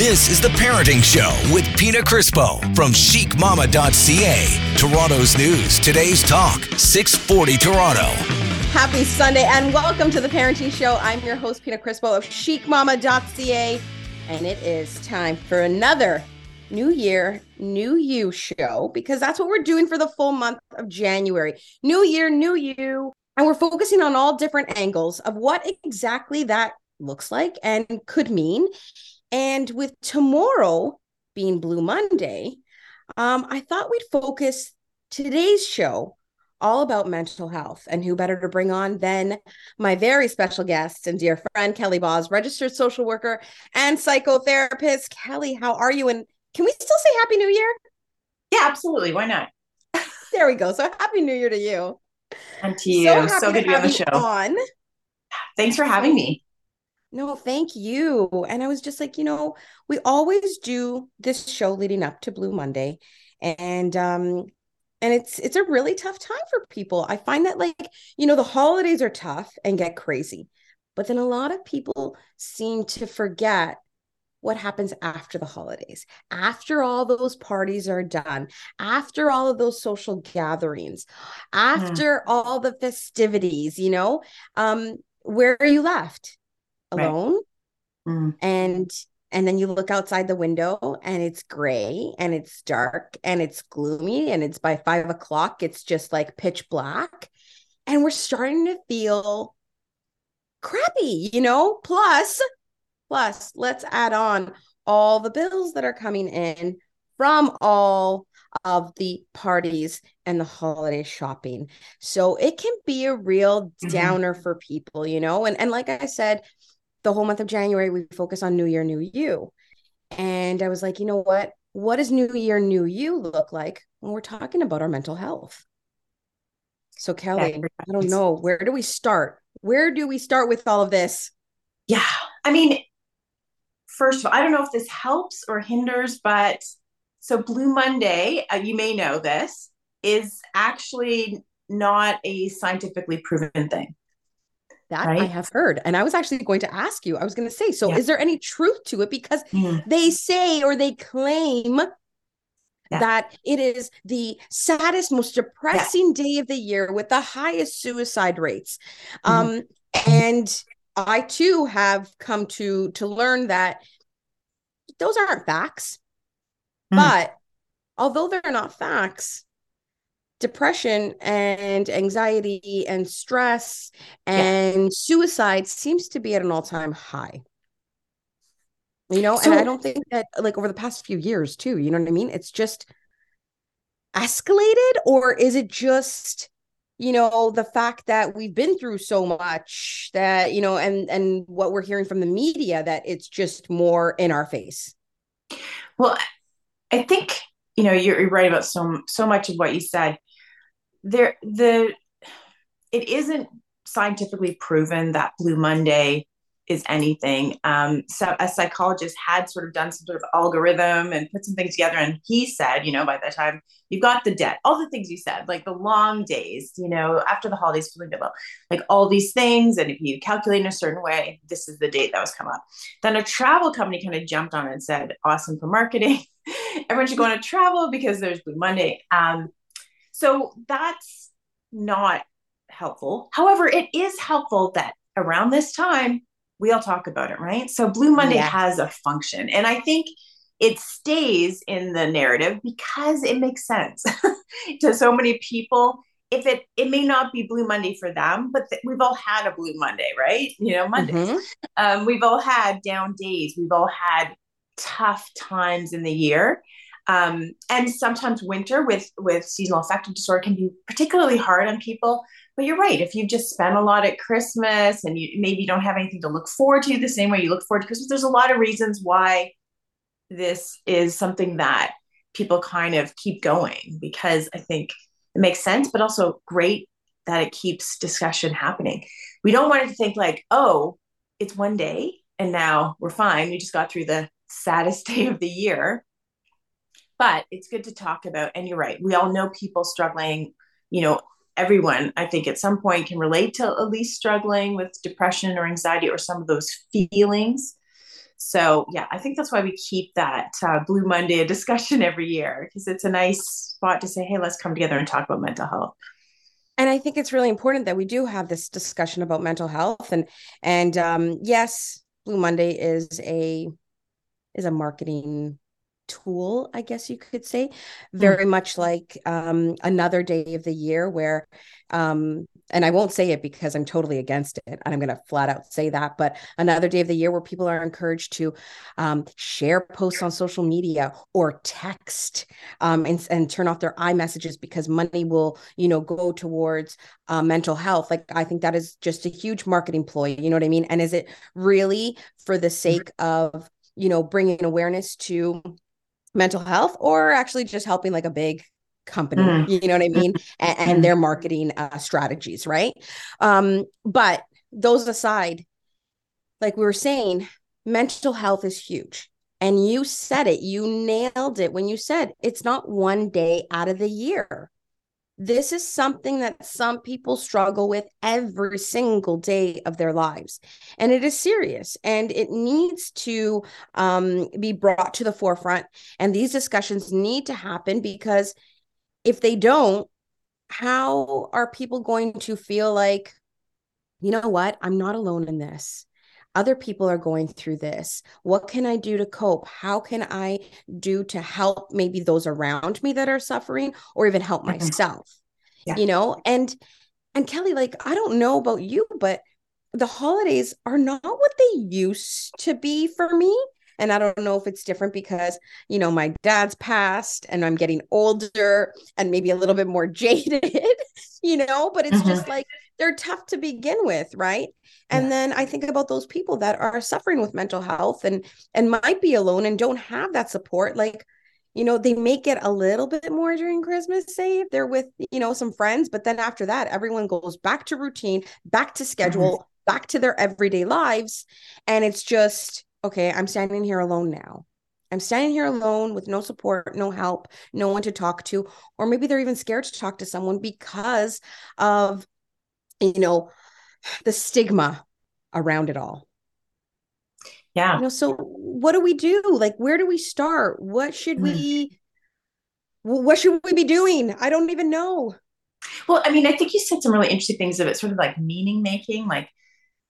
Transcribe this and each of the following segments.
This is The Parenting Show with Pina Crispo from chicmama.ca. Toronto's news, today's talk, 640 Toronto. Happy Sunday and welcome to The Parenting Show. I'm your host, Pina Crispo of chicmama.ca. And it is time for another New Year, New You show because that's what we're doing for the full month of January. New Year, New You. And we're focusing on all different angles of what exactly that looks like and could mean. And with tomorrow being Blue Monday, um, I thought we'd focus today's show all about mental health. And who better to bring on than my very special guest and dear friend, Kelly Bos, registered social worker and psychotherapist. Kelly, how are you? And can we still say Happy New Year? Yeah, absolutely. Why not? there we go. So Happy New Year to you. And to you. So, so good to be on the show. On. Thanks for having me. No, thank you. And I was just like, you know, we always do this show leading up to Blue Monday. And um and it's it's a really tough time for people. I find that like, you know, the holidays are tough and get crazy. But then a lot of people seem to forget what happens after the holidays, after all those parties are done, after all of those social gatherings, hmm. after mm. all the festivities, you know, um, where are you left? Alone right. mm. and and then you look outside the window and it's gray and it's dark and it's gloomy and it's by five o'clock it's just like pitch black and we're starting to feel crappy you know plus plus let's add on all the bills that are coming in from all of the parties and the holiday shopping. So it can be a real mm-hmm. downer mm-hmm. for people, you know. And and like I said, the whole month of January, we focus on New Year, New You. And I was like, you know what? What does New Year, New You look like when we're talking about our mental health? So, Kelly, I don't know. Where do we start? Where do we start with all of this? Yeah. I mean, first of all, I don't know if this helps or hinders, but so Blue Monday, uh, you may know this, is actually not a scientifically proven thing. That right? I have heard. And I was actually going to ask you, I was going to say, so yeah. is there any truth to it? Because mm. they say or they claim yeah. that it is the saddest, most depressing yeah. day of the year with the highest suicide rates. Mm. Um, and I too have come to to learn that those aren't facts. Mm. But although they're not facts, depression and anxiety and stress and yeah. suicide seems to be at an all-time high. You know so, and i don't think that like over the past few years too you know what i mean? It's just escalated or is it just you know the fact that we've been through so much that you know and and what we're hearing from the media that it's just more in our face? Well i think you know you're, you're right about so so much of what you said there the it isn't scientifically proven that blue monday is anything. Um, so a psychologist had sort of done some sort of algorithm and put some things together and he said you know by the time you've got the debt. All the things you said like the long days you know after the holidays feeling low like all these things and if you calculate in a certain way this is the date that was come up. Then a travel company kind of jumped on and said awesome for marketing. Everyone should go on a travel because there's blue monday. Um, so that's not helpful. However, it is helpful that around this time we all talk about it, right? So Blue Monday yeah. has a function. And I think it stays in the narrative because it makes sense to so many people. If it it may not be Blue Monday for them, but th- we've all had a Blue Monday, right? You know, Mondays. Mm-hmm. Um, we've all had down days. We've all had tough times in the year. Um, and sometimes winter with with seasonal affective disorder can be particularly hard on people. But you're right. If you've just spent a lot at Christmas and you maybe you don't have anything to look forward to the same way you look forward to Christmas, there's a lot of reasons why this is something that people kind of keep going because I think it makes sense, but also great that it keeps discussion happening. We don't want it to think like, oh, it's one day and now we're fine. We just got through the saddest day of the year but it's good to talk about and you're right we all know people struggling you know everyone i think at some point can relate to at least struggling with depression or anxiety or some of those feelings So yeah, I think that's why we keep that uh, Blue Monday discussion every year because it's a nice spot to say, hey, let's come together and talk about mental health. And I think it's really important that we do have this discussion about mental health and and um, yes, Blue Monday is a is a marketing tool, I guess you could say, very mm. much like um, another day of the year where, um, and I won't say it because I'm totally against it, and I'm going to flat out say that, but another day of the year where people are encouraged to um, share posts on social media or text um, and, and turn off their iMessages because money will, you know, go towards uh, mental health. Like I think that is just a huge marketing ploy. You know what I mean? And is it really for the mm-hmm. sake of you know bringing awareness to mental health or actually just helping like a big company mm. you know what i mean? And, and their marketing uh, strategies right? Um but those aside like we were saying mental health is huge. And you said it you nailed it when you said it's not one day out of the year this is something that some people struggle with every single day of their lives. And it is serious and it needs to um, be brought to the forefront. And these discussions need to happen because if they don't, how are people going to feel like, you know what? I'm not alone in this other people are going through this what can i do to cope how can i do to help maybe those around me that are suffering or even help mm-hmm. myself yeah. you know and and kelly like i don't know about you but the holidays are not what they used to be for me and i don't know if it's different because you know my dad's passed and i'm getting older and maybe a little bit more jaded you know but it's mm-hmm. just like they're tough to begin with right and yeah. then i think about those people that are suffering with mental health and and might be alone and don't have that support like you know they make it a little bit more during christmas say if they're with you know some friends but then after that everyone goes back to routine back to mm-hmm. schedule mm-hmm. back to their everyday lives and it's just okay i'm standing here alone now i'm standing here alone with no support no help no one to talk to or maybe they're even scared to talk to someone because of you know the stigma around it all. Yeah. You know so what do we do? Like where do we start? What should mm. we what should we be doing? I don't even know. Well i mean i think you said some really interesting things of it sort of like meaning making like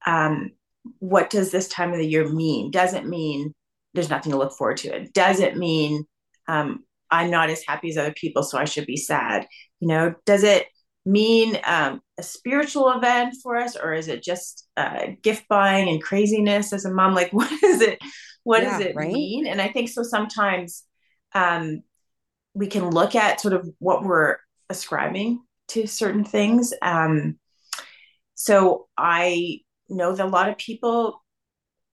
um what does this time of the year mean? Does it mean there's nothing to look forward to? It does it mean um i'm not as happy as other people so i should be sad? You know does it mean um, a spiritual event for us or is it just uh, gift buying and craziness as a mom like what is it what yeah, does it right? mean and i think so sometimes um, we can look at sort of what we're ascribing to certain things um, so i know that a lot of people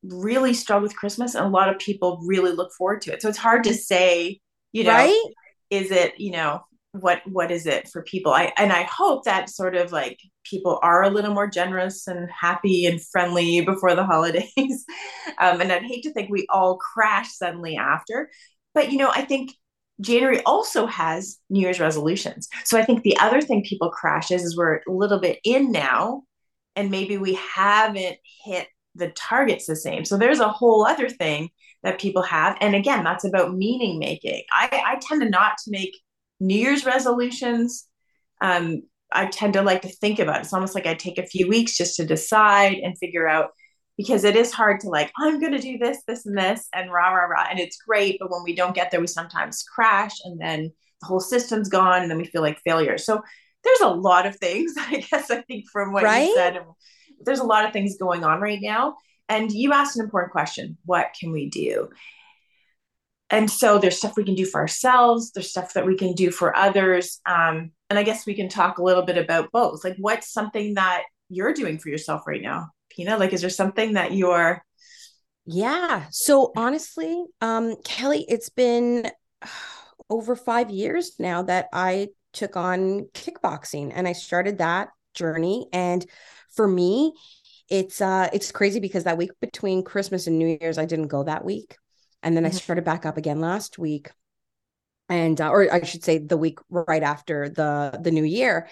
really struggle with christmas and a lot of people really look forward to it so it's hard to say you know right? is it you know what what is it for people? I and i hope that sort of like people are a little more generous and happy and friendly before the holidays. Um, and i'd hate to think we all crash suddenly after. But you know i think january also has new year's resolutions. So i think the other thing people crash is, is we're a little bit in now and maybe we haven't hit the targets the same. So there's a whole other thing that people have. And again that's about meaning making. I i tend to not to make New Year's resolutions, um, I tend to like to think about. It. It's almost like I take a few weeks just to decide and figure out because it is hard to like, I'm going to do this, this, and this, and rah, rah, rah. And it's great. But when we don't get there, we sometimes crash and then the whole system's gone and then we feel like failure. So there's a lot of things, I guess, I think from what right? you said. There's a lot of things going on right now. And you asked an important question what can we do? And so there's stuff we can do for ourselves. There's stuff that we can do for others. Um, and i guess we can talk a little bit about both. Like what's something that you're doing for yourself right now pina? Like is there something that you're yeah. So honestly um kelly it's been over five years now that i took on kickboxing and i started that journey. And for me it's uh it's crazy because that week between christmas and new year's i didn't go that week and then I mm-hmm. started back up again last week and uh, or I should say the week right after the the new year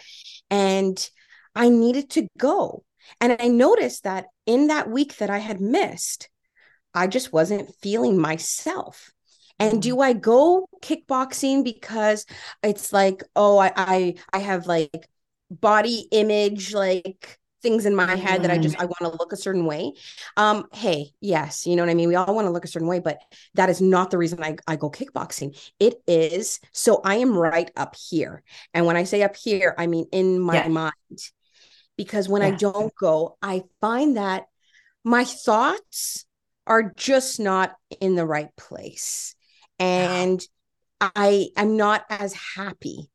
and I needed to go and I noticed that in that week that I had missed I just wasn't feeling myself. And do I go kickboxing because it's like, oh, I I, I have like body image like things in my head that I Mhm. just I want to look a certain way. Um, hey, yes, you know what I mean. We all want to look a certain way, but that is not the reason I, I go kickboxing. It is so I am right up here. And when I say up here, I mean in my Yeah. mind. Because when I don't go, I find that my thoughts are just not in the right place. And I I'm not as happy.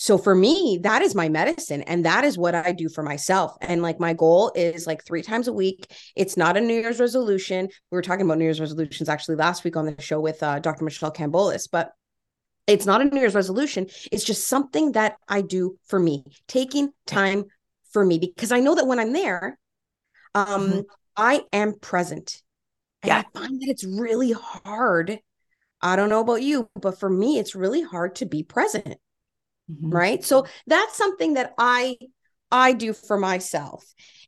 So for me, that is my medicine and that is what I do for myself. And like my goal is like 3 times a week. It's not a New Year's resolution. We were talking about New Year's resolutions actually last week on the show with uh, Dr. Michelle Kambolis, but it's not a New Year's resolution. It's just something that I do for me, taking time for me because I know that when I'm there, um, Mhm. I am present. And Yeah. I find that it's really hard. I don't know about you, but for me, it's really hard to be present Mhm. right? So that's something that i i do for myself.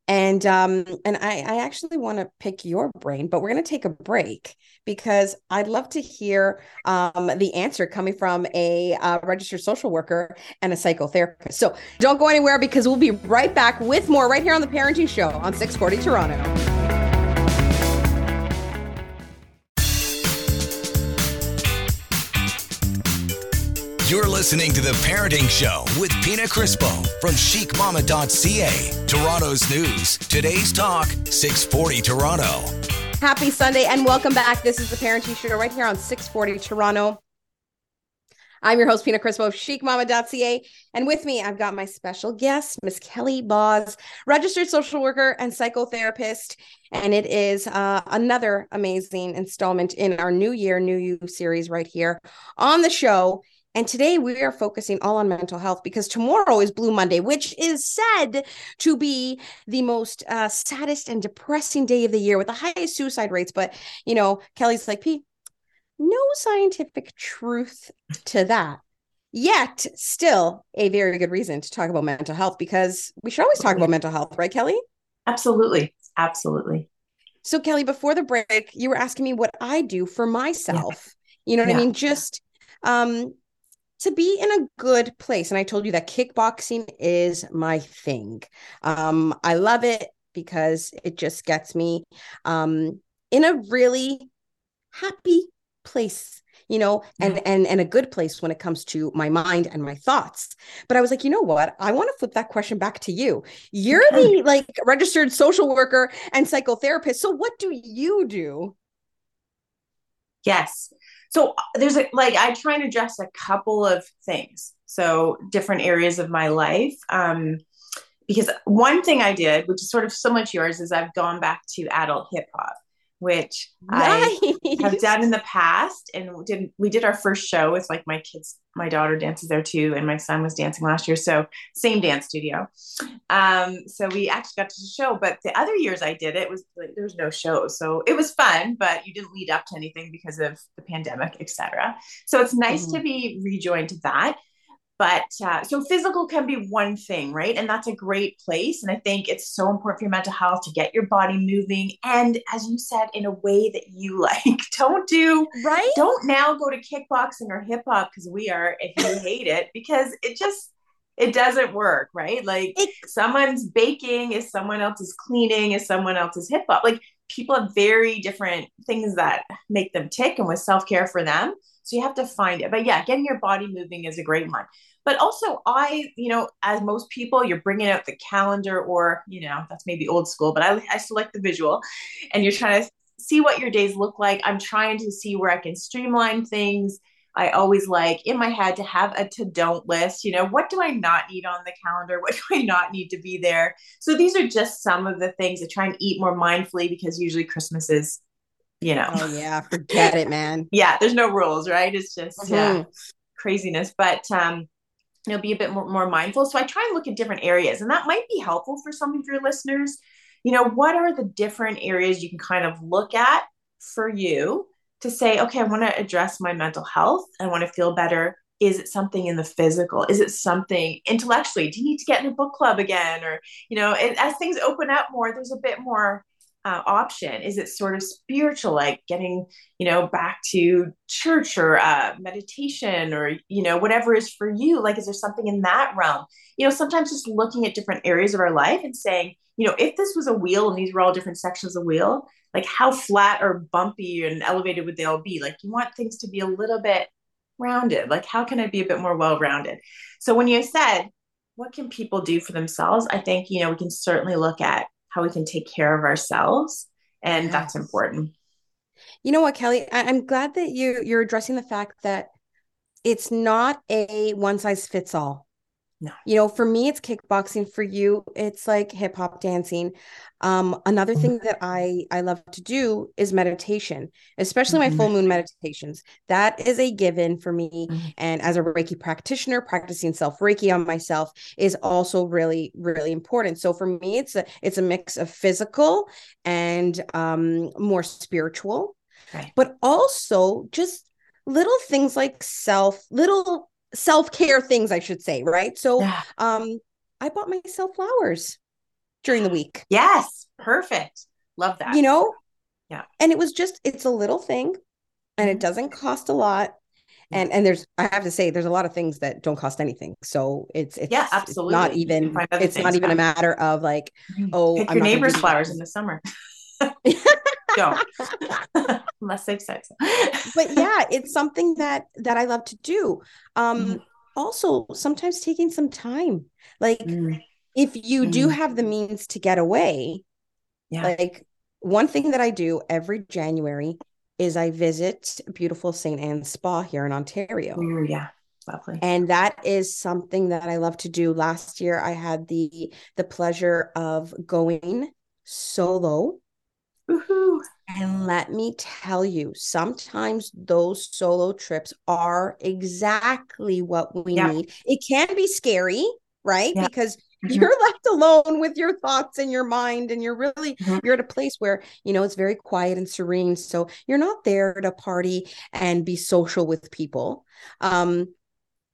And um and i i actually want to pick your brain but we're going to take a break because i'd love to hear um the answer coming from a uh, registered social worker and a psychotherapist. So don't go anywhere because we'll be right back with more right here on the parenting show on 640 toronto You're listening to The Parenting Show with Pina Crispo from chicmama.ca. Toronto's news. Today's talk, 640 Toronto. Happy Sunday and welcome back. This is the Parenting Show right here on 640 Toronto. I'm your host, Pina Crispo of chicmama.ca. And with me, I've got my special guest, Miss Kelly Bos, registered social worker and psychotherapist. And it is uh, another amazing installment in our New Year, New You series right here on the show. And today we are focusing all on mental health because tomorrow is Blue Monday, which is said to be the most uh, saddest and depressing day of the year with the highest suicide rates. But, you know, Kelly's like, P, no scientific truth to that. Yet, still a very good reason to talk about mental health because we should always talk about mental health, right, Kelly? Absolutely. Absolutely. So, Kelly, before the break, you were asking me what I do for myself. You know what Yeah. I mean? Just um to be in a good place. And I told you that kickboxing is my thing. Um, I love it because it just gets me um in a really happy place you know and and and a good place when it comes to my mind and my thoughts but i was like you know what i want to flip that question back to you you're Okay. the like registered social worker and psychotherapist so what do you do Yes. So uh, there's a like I try and address a couple of things. So different areas of my life. Um, because one thing I did, which is sort of similar to yours, is I've gone back to adult hip hop, which I have done in the past and did we did our first show with like my kids my daughter dances there too and my son was dancing last year so same dance studio. Um so we actually got to the show but the other years i did it was like there was no show so it was fun but you didn't lead up to anything because of the pandemic etc so it's nice to be rejoined to that but uh, so physical can be one thing right? And that's a great place. And i think it's so important for your mental health to get your body moving. And as you said in a way that you like. Don't do right? don't now go to kickboxing or hip hop because we are if you hate it because it just it doesn't work right? Like It- someone's baking is someone else's cleaning is someone else's hip hop. Like people have very different things that make them tick and with self-care for them. So you have to find it. But yeah getting your body moving is a great one but also i you know as most people you're bringing out the calendar or you know that's maybe old school but i, I select the visual and you're trying to see what your days look like. I'm trying to see where i can streamline things. I always like in my head to have a to don't list you know what do i not need on the calendar? What do i not need to be there? So these are just some of the things to try and eat more mindfully because usually christmas is you know. Oh yeah forget it man. Yeah there's no rules right? It's just yeah Mhm. craziness. But um you know be a bit more, more mindful. So i try and look at different areas and that might be helpful for some of your listeners. You know what are the different areas you can kind of look at for you to say okay i want to address my mental health. I want to feel better. Is it something in the physical? Is it something intellectually? Do you need to get in a book club again? Or you know as things open up more there's a bit more uh, option? Is it sort of spiritual, like getting, you know, back to church or uh, meditation or, you know, whatever is for you? Like, is there something in that realm? You know, sometimes just looking at different areas of our life and saying, you know, if this was a wheel and these were all different sections of the wheel, like how flat or bumpy and elevated would they all be? Like, you want things to be a little bit rounded. Like, how can I be a bit more well rounded? So, when you said, what can people do for themselves? I think, you know, we can certainly look at how we can take care of ourselves and yes. that's important. You know what kelly? I- i'm glad that you you're addressing the fact that it's not a one size fits all no. You know, for me, it's kickboxing. For you, it's like hip hop dancing. Um, another thing that I I love to do is meditation, especially mm-hmm. my full moon meditations. That is a given for me. Mm-hmm. And as a Reiki practitioner, practicing self Reiki on myself is also really really important. So for me, it's a it's a mix of physical and um, more spiritual, right. but also just little things like self little self-care things i should say right? So yeah. um i bought myself flowers during the week. Yes perfect. Love that. You know? Yeah. And it was just it's a little thing and it mm-hmm. doesn't cost a lot and and there's i have to say there's a lot of things that don't cost anything. So it's it's yeah absolutely it's not even it's not even a matter of like mm-hmm. oh pick your neighbor's flowers in the summer don't unless they've said so. but yeah it's something that that i love to do. Um mm. also sometimes taking some time. Like mm. if you mm. do have the means to get away yeah. like one thing that i do every january is i visit beautiful st anne's spa here in ontario. Ooh, yeah. Lovely. And that is something that i love to do. Last year i had the the pleasure of going solo and let me tell you, sometimes those solo trips are exactly what we yeah. need. It can be scary, right? Yeah. Because mm-hmm. you're left alone with your thoughts and your mind and you're really mm-hmm. you're at a place where you know it's very quiet and serene so you're not there to party and be social with people um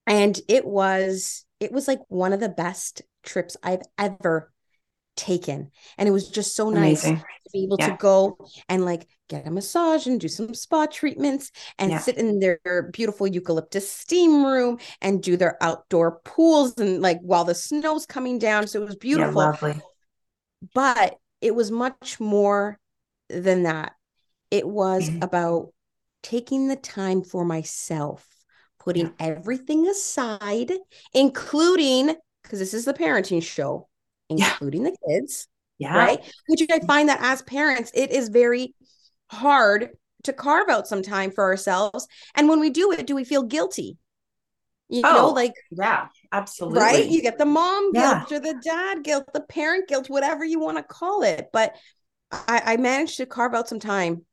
and it was it was like one of the best trips i've ever taken and it was just so Amazing. nice to be able yeah. to go and like get a massage and do some spa treatments and yeah. sit in their beautiful eucalyptus steam room and do their outdoor pools and like while the snow's coming down so it was beautiful yeah, but it was much more than that it was mm-hmm. about taking the time for myself putting everything aside including because this is the parenting show including yeah. the kids. Yeah. Right. Which I find that as parents, it is very hard to carve out some time for ourselves. And when we do it, do we feel guilty? You oh, know, like, yeah, absolutely. Right. You get the mom guilt or the dad guilt, the parent guilt, whatever you want to call it. But I, I managed to carve out some time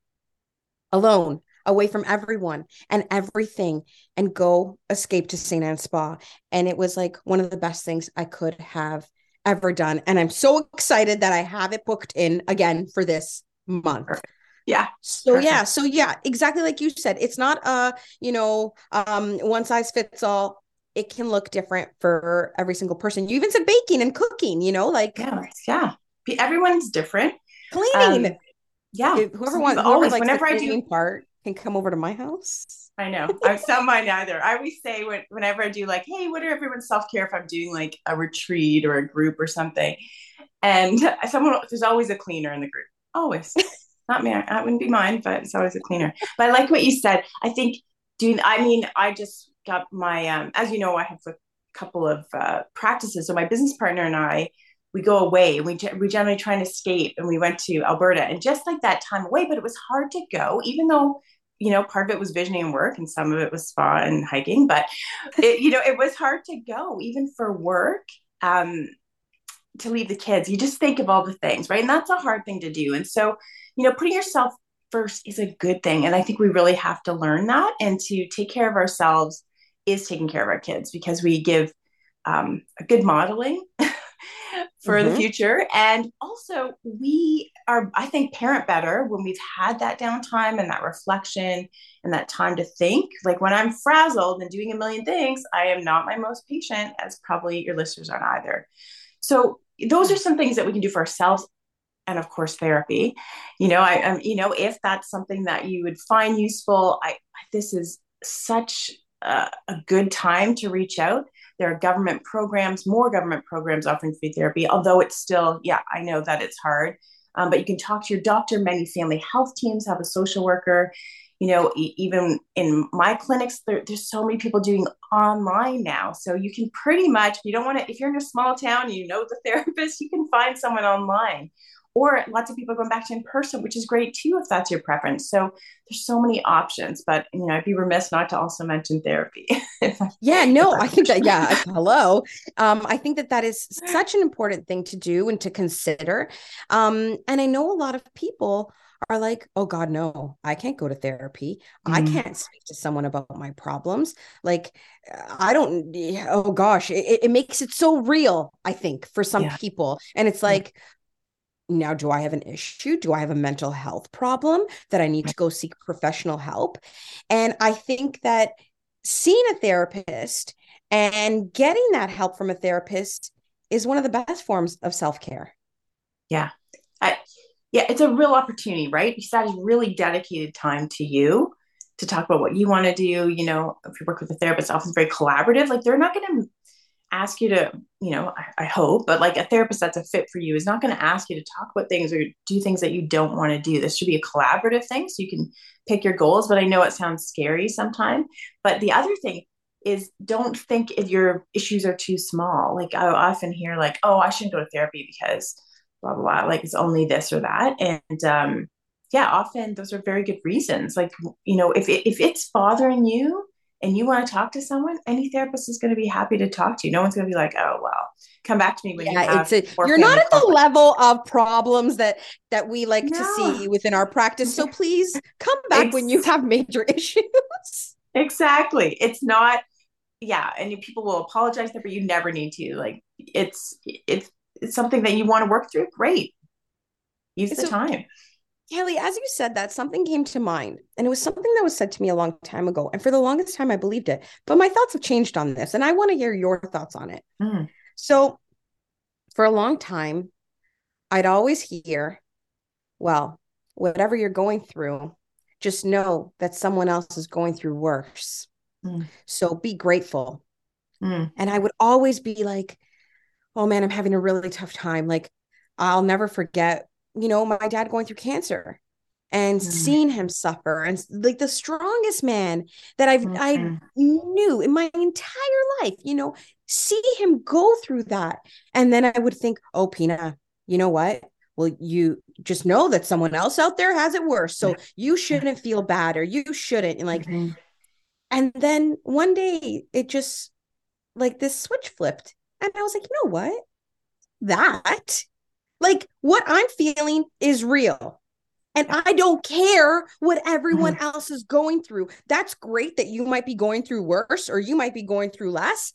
alone away from everyone and everything and go escape to St. Anne's Spa. And it was like one of the best things I could have ever done. And I'm so excited that I have it booked in again for this month. Yeah. So Perfect. yeah, so yeah, exactly like you said, it's not a, you know, um one size fits all. It can look different for every single person. You even said baking and cooking, you know, like yeah, yeah. Everyone's different. Cleaning. Um, yeah. Whoever wants whoever always whenever I do part can come over to my house. I know. I'm not mine either. I always say when, whenever I do like, hey, what are everyone's self care if I'm doing like a retreat or a group or something? And someone, there's always a cleaner in the group. Always. not me. That wouldn't be mine, but it's always a cleaner. But I like what you said. I think doing, I mean, I just got my, um, as you know, I have a couple of uh, practices. So my business partner and I, we go away we, we generally try and escape and we went to Alberta and just like that time away, but it was hard to go, even though you know, part of it was visioning and work, and some of it was spa and hiking. But it, you know, it was hard to go even for work. Um, to leave the kids, you just think of all the things, right? And that's a hard thing to do. And so, you know, putting yourself first is a good thing. And I think we really have to learn that. And to take care of ourselves is taking care of our kids because we give um, a good modeling for mm-hmm. the future. And also, we are, I think, parent better when we've had that downtime and that reflection and that time to think. Like when I'm frazzled and doing a million things, I am not my most patient, as probably your listeners aren't either. So, those are some things that we can do for ourselves. and of course therapy you know i um, you know if that's something that you would find useful i this is such a, a good time to reach out there are government programs more government programs offering free therapy although it's still yeah i know that it's hard. Um, but you can talk to your doctor. Many family health teams have a social worker. You know e- even in my clinics there, there's so many people doing online now. So you can pretty much you don't want to if you're in a small town you know the therapist you can find someone online or lots of people going back to in person, which is great too if that's your preference. So there's so many options, but you know, I'd be remiss not to also mention therapy. yeah, no, I think that yeah, hello. Um, I think that that is such an important thing to do and to consider. Um, and I know a lot of people are like, oh God, no, I can't go to therapy. Mm. I can't speak to someone about my problems. Like, I don't, oh gosh, it, it makes it so real, I think, for some yeah. people. And it's like, now do i have an issue? Do i have a mental health problem that i need to go seek professional help? And i think that seeing a therapist and getting that help from a therapist is one of the best forms of self-care. Yeah. I, yeah it's a real opportunity right? Because that is really dedicated time to you to talk about what you want to do you know if you work with a therapist often very collaborative like they're not going to ask you to, you know, I, I, hope, but like a therapist that's a fit for you is not going to ask you to talk about things or do things that you don't want to do. This should be a collaborative thing so you can pick your goals. But I know it sounds scary sometimes. But the other thing is don't think if your issues are too small. Like I often hear like, oh, I shouldn't go to therapy because blah, blah, blah. Like it's only this or that. And, um, yeah, often those are very good reasons. Like, you know, if, if it's bothering you, and you want to talk to someone, any therapist is going to be happy to talk to you. No one's going to be like, "Oh, well, come back to me when yeah, you have." It's a, you're not at the level of problems that that we like no. to see within our practice. So please come back when you have major issues. Exactly. It's not. Yeah, and people will apologize but you never need to. Like, it's it's it's something that you want to work through. Great. Use the time. Kelly, as you said that, something came to mind. And it was something that was said to me a long time ago. And for the longest time, I believed it. But my thoughts have changed on this. And I want to hear your thoughts on it. Mm. So, for a long time, I'd always hear, well, whatever you're going through, just know that someone else is going through worse. Mm. So be grateful. Mm. And I would always be like, oh man, I'm having a really tough time. Like, I'll never forget you know, my dad going through cancer and mm-hmm. seeing him suffer and like the strongest man that I've mm-hmm. I knew in my entire life, you know, see him go through that. And then I would think, oh, Pina, you know what? Well, you just know that someone else out there has it worse. So you shouldn't feel bad or you shouldn't. And like, mm-hmm. and then one day it just like this switch flipped. And I was like, you know what? That like what I'm feeling is real. And I don't care what everyone mm-hmm. else is going through. That's great that you might be going through worse or you might be going through less.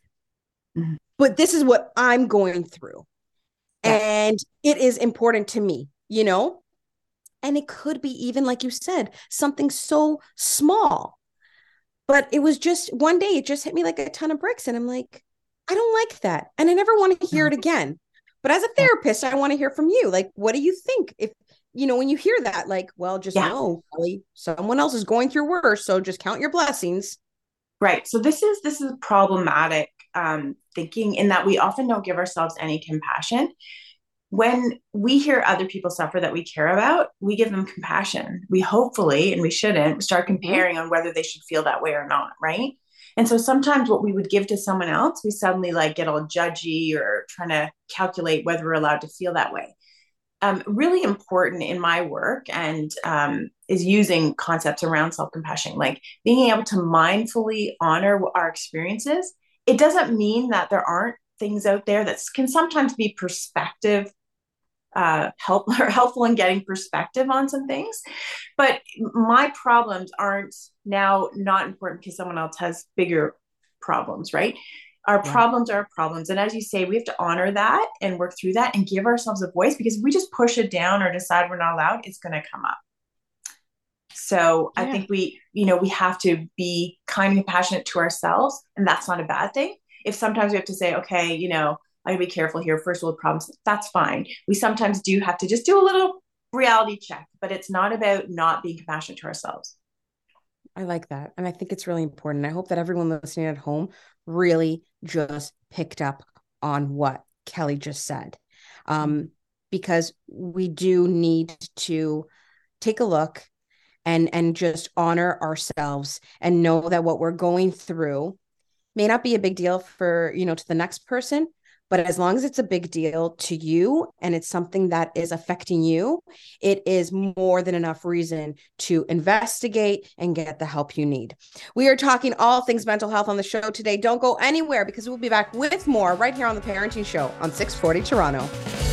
Mm-hmm. But this is what I'm going through. And it is important to me, you know? And it could be even, like you said, something so small. But it was just one day, it just hit me like a ton of bricks. And I'm like, I don't like that. And I never want to hear it mm-hmm. again. But as a therapist, I want to hear from you. Like, what do you think? If you know, when you hear that, like, well, just yeah. know, Kelly, someone else is going through worse. So just count your blessings. Right. So this is this is problematic um, thinking in that we often don't give ourselves any compassion. When we hear other people suffer that we care about, we give them compassion. We hopefully, and we shouldn't, start mm-hmm. comparing on whether they should feel that way or not. Right. And so sometimes what we would give to someone else, we suddenly like get all judgy or trying to calculate whether we're allowed to feel that way. Um, really important in my work and um, is using concepts around self compassion, like being able to mindfully honor our experiences. It doesn't mean that there aren't things out there that can sometimes be perspective uh, help or helpful in getting perspective on some things. But my problems aren't now not important because someone else has bigger problems, right? Our yeah. problems are problems. And as you say, we have to honor that and work through that and give ourselves a voice because if we just push it down or decide we're not allowed, it's going to come up. So yeah. I think we, you know, we have to be kind and compassionate to ourselves. And that's not a bad thing. If sometimes we have to say, okay, you know, I gotta be careful here, first world problems. That's fine. We sometimes do have to just do a little reality check, but it's not about not being compassionate to ourselves. I like that. And I think it's really important. I hope that everyone listening at home really just picked up on what Kelly just said. Um, because we do need to take a look and and just honor ourselves and know that what we're going through may not be a big deal for you know to the next person but as long as it's a big deal to you and it's something that is affecting you, it is more than enough reason to investigate and get the help you need. We are talking all things mental health on the show today. Don't go anywhere because we'll be back with more right here on the Parenting Show on 640 Toronto.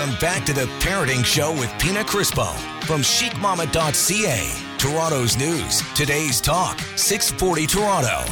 Welcome back to the Parenting Show with Pina Crispo from chicmama.ca. Toronto's news, today's talk, 640 Toronto.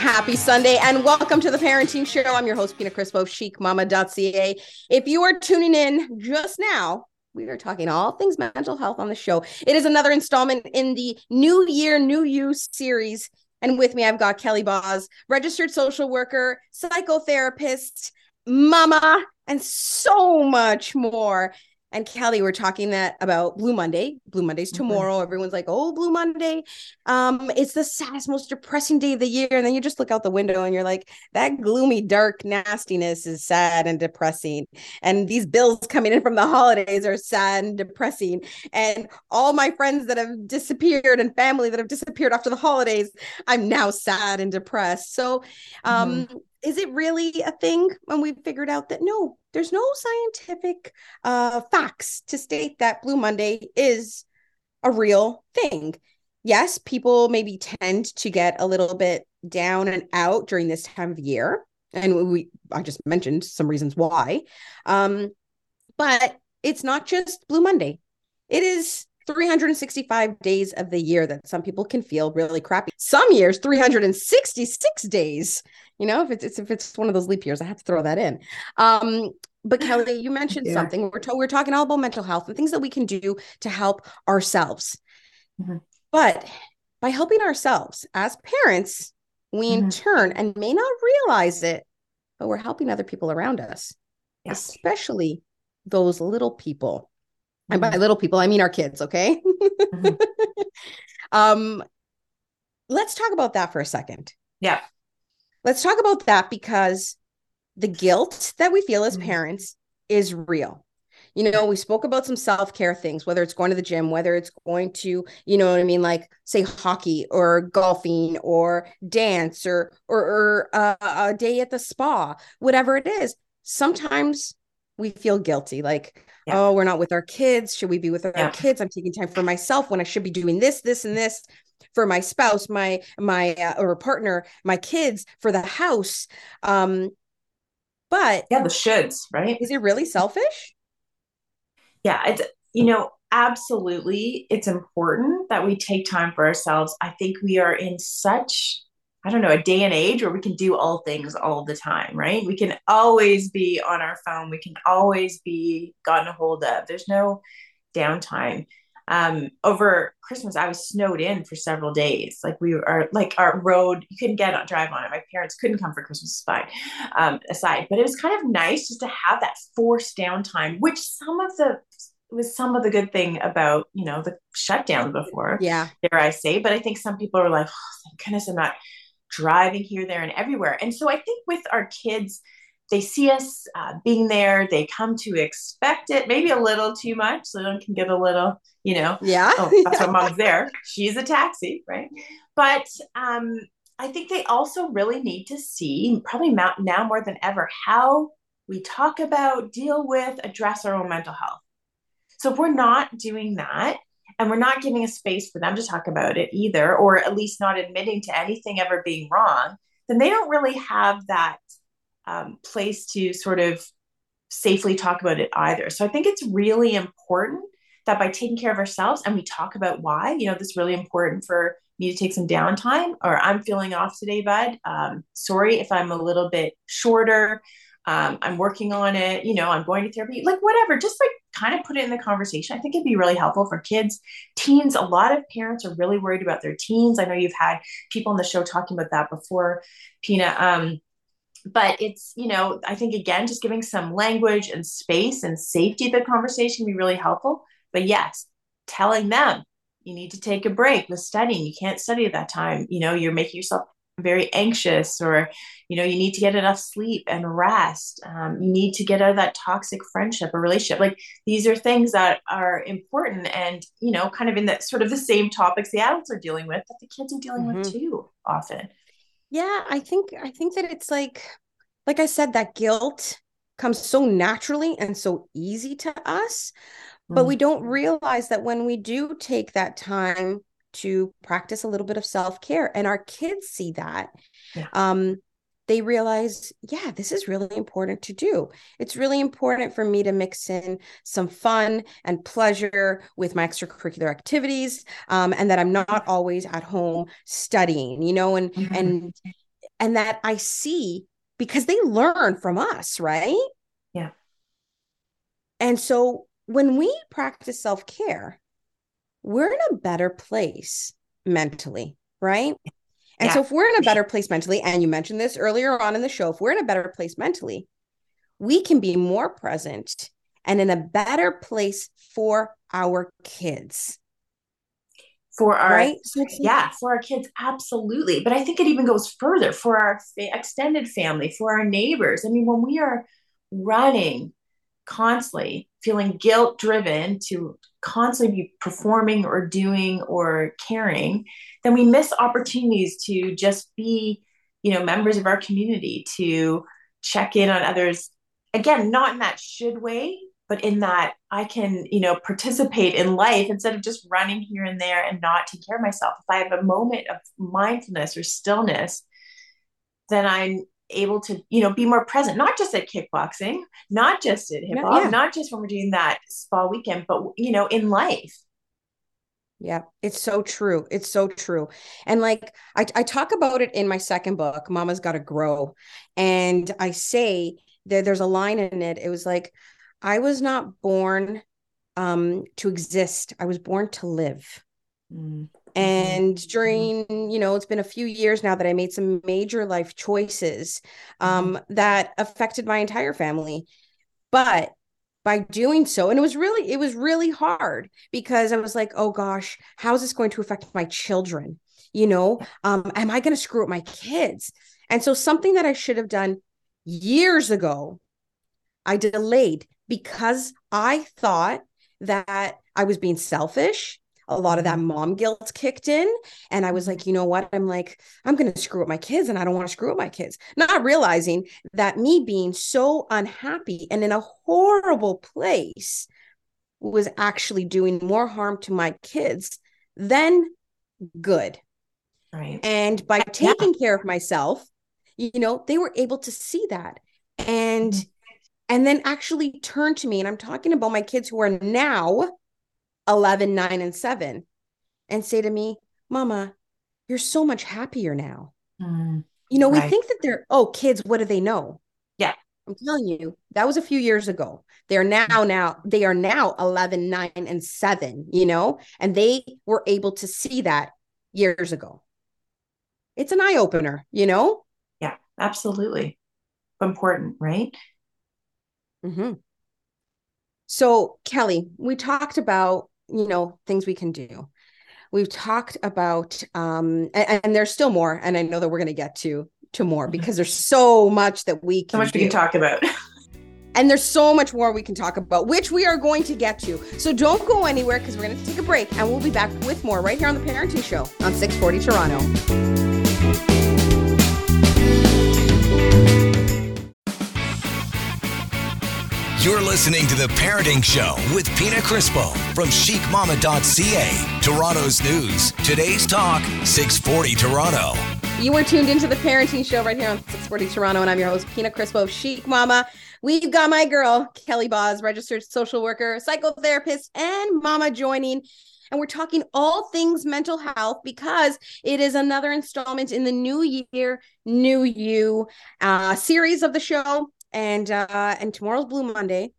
Happy Sunday and welcome to the Parenting Show. I'm your host, Pina Crispo, chicmama.ca. If you are tuning in just now, we are talking all things mental health on the show. It is another installment in the New Year, New You series. And with me, I've got Kelly Bos, registered social worker, psychotherapist, mama, and so much more. And Kelly, we're talking that about Blue Monday. Blue Monday's mm-hmm. tomorrow. Mm-hmm. Everyone's like, "Oh, Blue Monday, um, it's the saddest, most depressing day of the year." And then you just look out the window and you're like, "That gloomy, dark nastiness is sad and depressing." And these bills coming in from the holidays are sad and depressing. And all my friends that have disappeared and family that have disappeared after the holidays, I'm now sad and depressed. So, um, mm-hmm is it really a thing when we figured out that no, there's no scientific uh, facts to state that Blue Monday is a real thing? Yes, people maybe tend to get a little bit down and out during this time of year. And we, I just mentioned some reasons why. Um, but it's not just Blue Monday. It is 365 days of the year that some people can feel really crappy. Some years 366 days. You know, if it's if it's one of those leap years, I have to throw that in. Um, but Kelly, you mentioned yeah. something. We're, to- we're talking all about mental health and things that we can do to help ourselves. Mm-hmm. But by helping ourselves as parents, we mm-hmm. in turn and may not realize it, but we're helping other people around us, yes. especially those little people and by mm-hmm. little people, I mean our kids, okay? mm-hmm. um, let's talk about that for a second. Yeah. Let's talk about that because the guilt that we feel as mm-hmm. parents is real. You know, we spoke about some self care things, whether it's going to the gym, whether it's going to, you know what I mean, like say hockey or golfing or dance or or, or uh, a day at the spa, whatever it is. Sometimes we feel guilty, like yeah. oh we're not with our kids should we be with our yeah. kids i'm taking time for myself when i should be doing this this and this for my spouse my my uh, or partner my kids for the house um but yeah the shoulds right is it really selfish yeah it's you know absolutely it's important that we take time for ourselves i think we are in such I don't know, a day and age where we can do all things all the time, right? We can always be on our phone. We can always be gotten a hold of. There's no downtime. Um, over Christmas, I was snowed in for several days. Like we are, like our road, you couldn't get on, drive on it. My parents couldn't come for Christmas fine, um, aside, but it was kind of nice just to have that forced downtime, which some of the was some of the good thing about you know the shutdown before. Yeah, dare I say? But I think some people are like, oh, thank goodness I'm not driving here, there, and everywhere. And so I think with our kids, they see us uh, being there, they come to expect it, maybe a little too much. So they can get a little, you know, yeah, oh, that's why mom's there. She's a taxi, right? But um, I think they also really need to see, probably now more than ever, how we talk about, deal with, address our own mental health. So if we're not doing that, and we're not giving a space for them to talk about it either or at least not admitting to anything ever being wrong then they don't really have that um, place to sort of safely talk about it either. So i think it's really important that by taking care of ourselves and we talk about why you know this is really important for me to take some downtime or i'm feeling off today bud. Um, sorry if i'm a little bit shorter. Um, i'm working on it. You know i'm going to therapy. Like whatever. Just like kind of put it in the conversation. I think it'd be really helpful for kids. Teens a lot of parents are really worried about their teens. I know you've had people on the show talking about that before pina. Um, but it's you know i think again just giving some language and space and safety to the conversation can be really helpful. But yes telling them you need to take a break with studying. You can't study at that time. You know you're making yourself very anxious or you know you need to get enough sleep and rest. Um, you need to get out of that toxic friendship or relationship. Like these are things that are important and you know kind of in that sort of the same topics the adults are dealing with that the kids are dealing mm-hmm. with too often yeah i think i think that it's like like i said that guilt comes so naturally and so easy to us but mm. we don't realize that when we do take that time to practice a little bit of self-care and our kids see that yeah. um they realize, yeah, this is really important to do. It's really important for me to mix in some fun and pleasure with my extracurricular activities, um, and that I'm not always at home studying, you know, and mm-hmm. and and that I see because they learn from us, right? Yeah. And so when we practice self care, we're in a better place mentally, right? And yeah. so if we're in a better place mentally, and you mentioned this earlier on in the show, if we're in a better place mentally, we can be more present and in a better place for our kids. For our right? So yeah, for our kids, absolutely. But I think it even goes further for our fa- extended family, for our neighbors. I mean, when we are running constantly feeling guilt driven to constantly be performing or doing or caring, then we miss opportunities to just be, you know, members of our community, to check in on others. Again, not in that should way, but in that I can, you know, participate in life instead of just running here and there and not take care of myself. If I have a moment of mindfulness or stillness, then I'm able to you know be more present not just at kickboxing not just at hip hop yeah. not just when we're doing that spa weekend but you know in life yeah it's so true it's so true and like I, I talk about it in my second book mama's got to grow and i say that there's a line in it it was like i was not born um to exist i was born to live mm. Mm-hmm. and mm-hmm. during you know it's been a few years now that i made some major life choices um, mm-hmm. that affected my entire family but by doing so and it was really it was really hard because i was like oh gosh how is this going to affect my children you know um, am i going to screw up my kids and so something that i should have done years ago i delayed because i thought that i was being selfish a lot of that mm-hmm. mom guilt kicked in. And I was like, you know what? I'm like, I'm going to screw up my kids and I don't want to screw up my kids. Not realizing that me being so unhappy and in a horrible place was actually doing more harm to my kids than good. Right. And by taking yeah. care of myself, you know, they were able to see that. And mm-hmm. and then actually turn to me and I'm talking about my kids who are now 11, 9, and 7 and say to me, Mama, you're so much happier now. Mm, you know, right. we think that they're, oh, kids, what do they know? Yeah. I'm telling you, that was a few years ago. They're now, now, they are now 11, 9, and 7, you know, and they were able to see that years ago. It's an eye opener, you know? Yeah, absolutely. Important, right? Mm-hmm. So, Kelly, we talked about you know things we can do we've talked about um and, and there's still more and i know that we're going to get to to more mm-hmm. because there's so much that we can so much do. we can talk about and there's so much more we can talk about which we are going to get to so don't go anywhere because we're going to take a break and we'll be back with more right here on the parenting show on 640 toronto You're listening to The Parenting Show with Pina Crispo from chicmama.ca, Toronto's news. Today's talk, 640 Toronto. You are tuned into The Parenting Show right here on 640 Toronto, and I'm your host, Pina Crispo of Chic Mama. We've got my girl, Kelly Bos, registered social worker, psychotherapist, and mama joining. and we're talking all things mental health because it is another installment in the new year, new you uh, series of the show. And uh, and tomorrow's Blue Monday,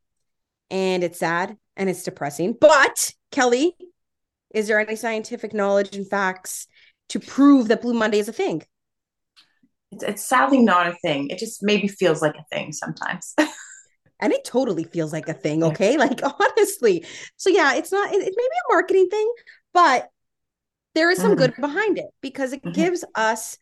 and it's sad and it's depressing. But Kelly, is there any scientific knowledge and facts to prove that Blue Monday is a thing? It's, it's sadly not a thing. It just maybe feels like a thing sometimes. and it totally feels like a thing okay like honestly so yeah it's not it, it may be a marketing thing but there is some mm-hmm. good behind it because it mm-hmm. gives us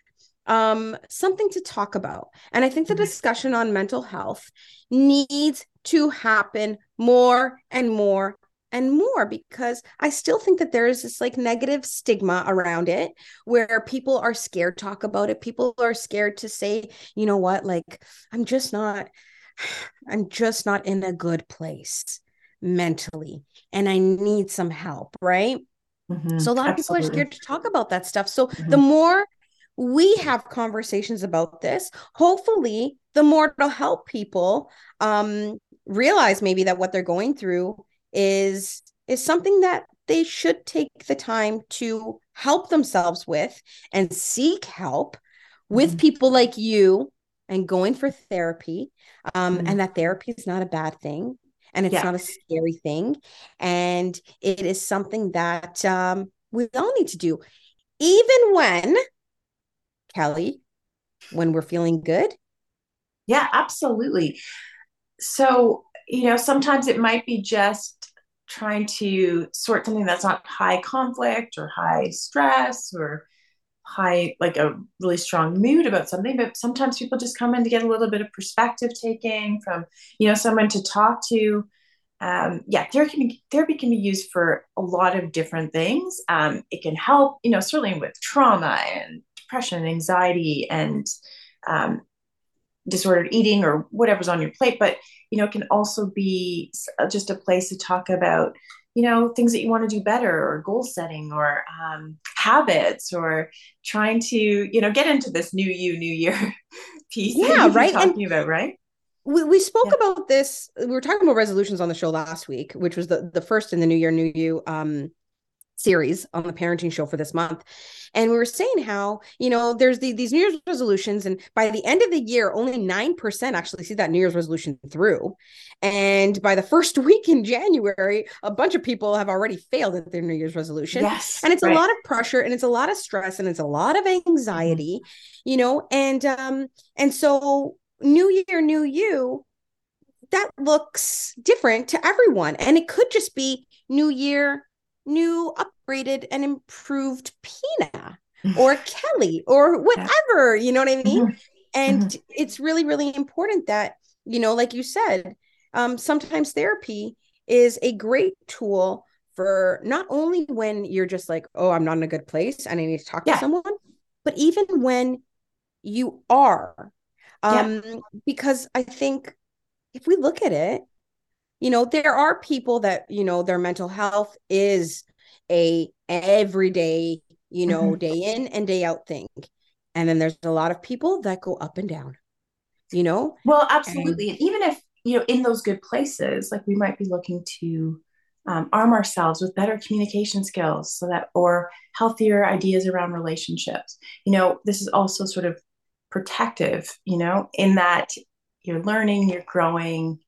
um something to talk about and i think the mm-hmm. discussion on mental health needs to happen more and more and more because I still think that there is this like negative stigma around it where people are scared to talk about it. People are scared to say, you know what, like I'm just not I'm just not in a good place mentally and I need some help, right? Mm-hmm. So a lot Absolutely. of people are scared to talk about that stuff. So mm-hmm. the more we have conversations about this, hopefully the more it'll help people um, realize maybe that what they're going through is is something that they should take the time to help themselves with and seek help with mm-hmm. people like you and going for therapy um, mm-hmm. and that therapy is not a bad thing and it's yeah. not a scary thing and it is something that um, we all need to do even when kelly when we're feeling good? Yeah absolutely. So you know sometimes it might be just trying to sort something that's not high conflict or high stress or high like a really strong mood about something but sometimes people just come in to get a little bit of perspective taking from you know someone to talk to. Um, yeah therapy can, be, therapy can be used for a lot of different things. Um, it can help you know certainly with trauma and depression and anxiety and um, disordered eating or whatever's on your plate but you know it can also be just a place to talk about you know things that you want to do better or goal setting or um, habits or trying to you know get into this new you new year piece yeah right talking and about right we, we spoke yeah. about this we were talking about resolutions on the show last week which was the, the first in the new year new you um series on the parenting show for this month and we were saying how you know there's the, these new year's resolutions and by the end of the year only 9% actually see that new year's resolution through and by the first week in january a bunch of people have already failed at their new year's resolution yes and it's right. a lot of pressure and it's a lot of stress and it's a lot of anxiety mm-hmm. you know and um and so new year new you that looks different to everyone and it could just be new year new upgraded and improved Pina or Kelly or whatever, you know what I mean? Mm-hmm. And mm-hmm. it's really, really important that, you know, like you said, um, sometimes therapy is a great tool for not only when you're just like, oh, I'm not in a good place and I need to talk yeah. to someone, but even when you are. Um, yeah. because I think if we look at it, you know there are people that you know their mental health is a everyday you know mm-hmm. day in and day out thing. And then there's a lot of people that go up and down you know? Well absolutely. And, and even if you know in those good places like we might be looking to um, arm ourselves with better communication skills so that or healthier ideas around relationships. You know this is also sort of protective you know in that you're learning you're growing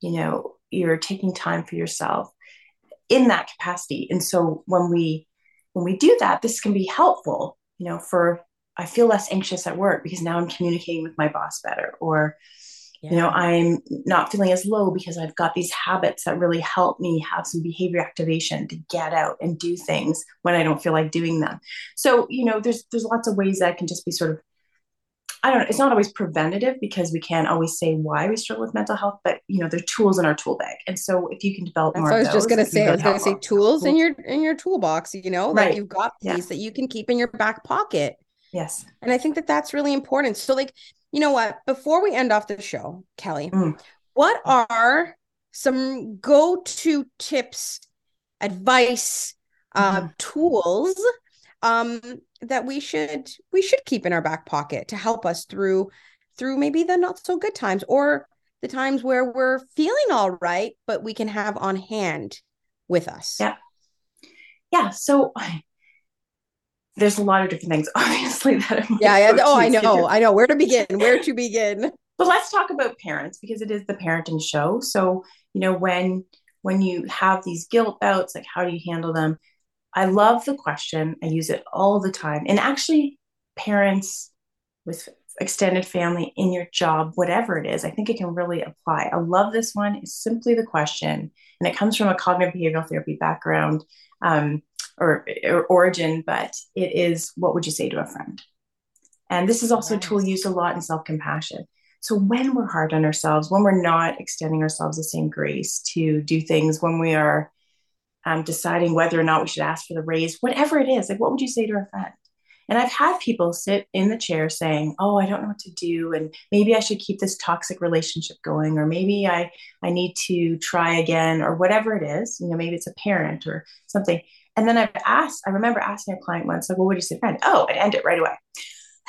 you know you're taking time for yourself in that capacity and so when we when we do that this can be helpful you know for i feel less anxious at work because now i'm communicating with my boss better or yeah. you know i'm not feeling as low because i've got these habits that really help me have some behavior activation to get out and do things when i don't feel like doing them so you know there's there's lots of ways that can just be sort of I don't know, it's not always preventative because we can't always say why we struggle with mental health, but you know, there are tools in our tool bag. And so if you can develop That's more, I was those, just gonna say, I was gonna say tools in your in your toolbox, you know, right. that you've got these yeah. that you can keep in your back pocket. Yes. And I think that that's really important. So like, you know what, before we end off the show, Kelly, mm. what are some go-to tips, advice, uh, mm. tools um, that we should we should keep in our back pocket to help us through through maybe the not so good times or the times where we're feeling all right, but we can have on hand with us. Yeah. yeah, so there's a lot of different things, obviously, that yeah, yeah. Oh, I know, I know. Where to begin? Where to begin? But let's talk about parents because it is the parenting show. So, you know, when when you have these guilt bouts, like how do you handle them? I love the question. I use it all the time. And actually, parents with extended family in your job, whatever it is, I think it can really apply. I love this one. It's simply the question, and it comes from a cognitive behavioral therapy background um, or, or, origin, but it is what would you say to a friend? And this is also a tool used a lot in self compassion. So when we're hard on ourselves, when we're not extending ourselves the same grace to do things, when we are um, deciding whether or not we should ask for the raise, whatever it is, like what would you say to a friend? And I've had people sit in the chair saying, "Oh, I don't know what to do, and maybe I should keep this toxic relationship going, or maybe I I need to try again, or whatever it is. You know, maybe it's a parent or something." And then I've asked, I remember asking a client once, like, "Well, what do you say, friend?" Oh, I'd end it right away.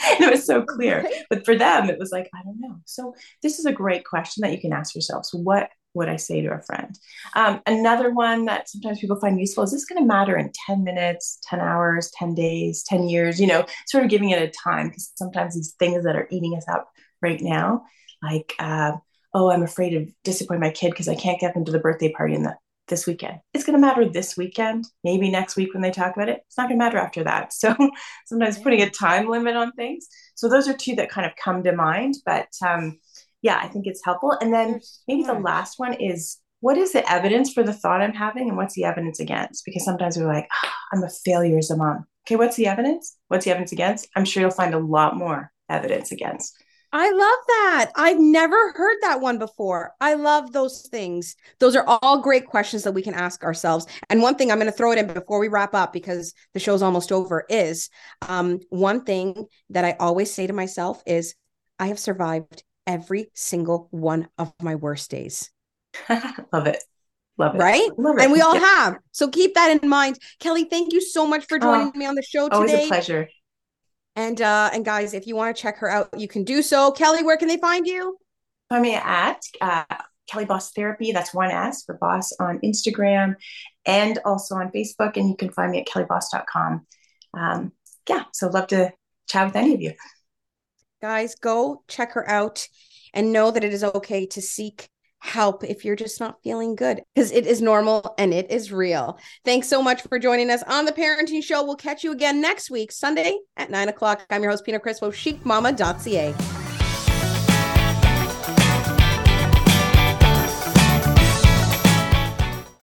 and it was so clear. But for them, it was like, I don't know. So this is a great question that you can ask yourselves. What would I say to a friend? Um, another one that sometimes people find useful is this going to matter in 10 minutes, 10 hours, 10 days, 10 years, you know, sort of giving it a time because sometimes these things that are eating us up right now, like, uh, oh, I'm afraid of disappointing my kid because I can't get them to the birthday party in the this weekend. It's going to matter this weekend, maybe next week when they talk about it. It's not going to matter after that. So sometimes putting a time limit on things. So those are two that kind of come to mind. But um, yeah, I think it's helpful. And then maybe the last one is what is the evidence for the thought I'm having and what's the evidence against? Because sometimes we're like, oh, I'm a failure as a mom. Okay, what's the evidence? What's the evidence against? I'm sure you'll find a lot more evidence against. I love that. I've never heard that one before. I love those things. Those are all great questions that we can ask ourselves. And one thing I'm going to throw it in before we wrap up because the show's almost over is um, one thing that I always say to myself is I have survived every single one of my worst days. love it. Love it. Right? Love it. And we all yeah. have. So keep that in mind. Kelly, thank you so much for joining oh, me on the show today. Always a pleasure. And uh and guys, if you want to check her out, you can do so. Kelly, where can they find you? Find me at uh, Kelly Bos Therapy. That's one S for boss on Instagram and also on Facebook. And you can find me at kellybos.com. Um, yeah, so love to chat with any of you. Guys, go check her out and know that it is okay to seek help if you're just not feeling good because it is normal and it is real. Thanks so much for joining us on the Parenting Show. We'll catch you again next week, Sunday at nine o'clock. I'm your host, Pina Crispo, chicmama.ca.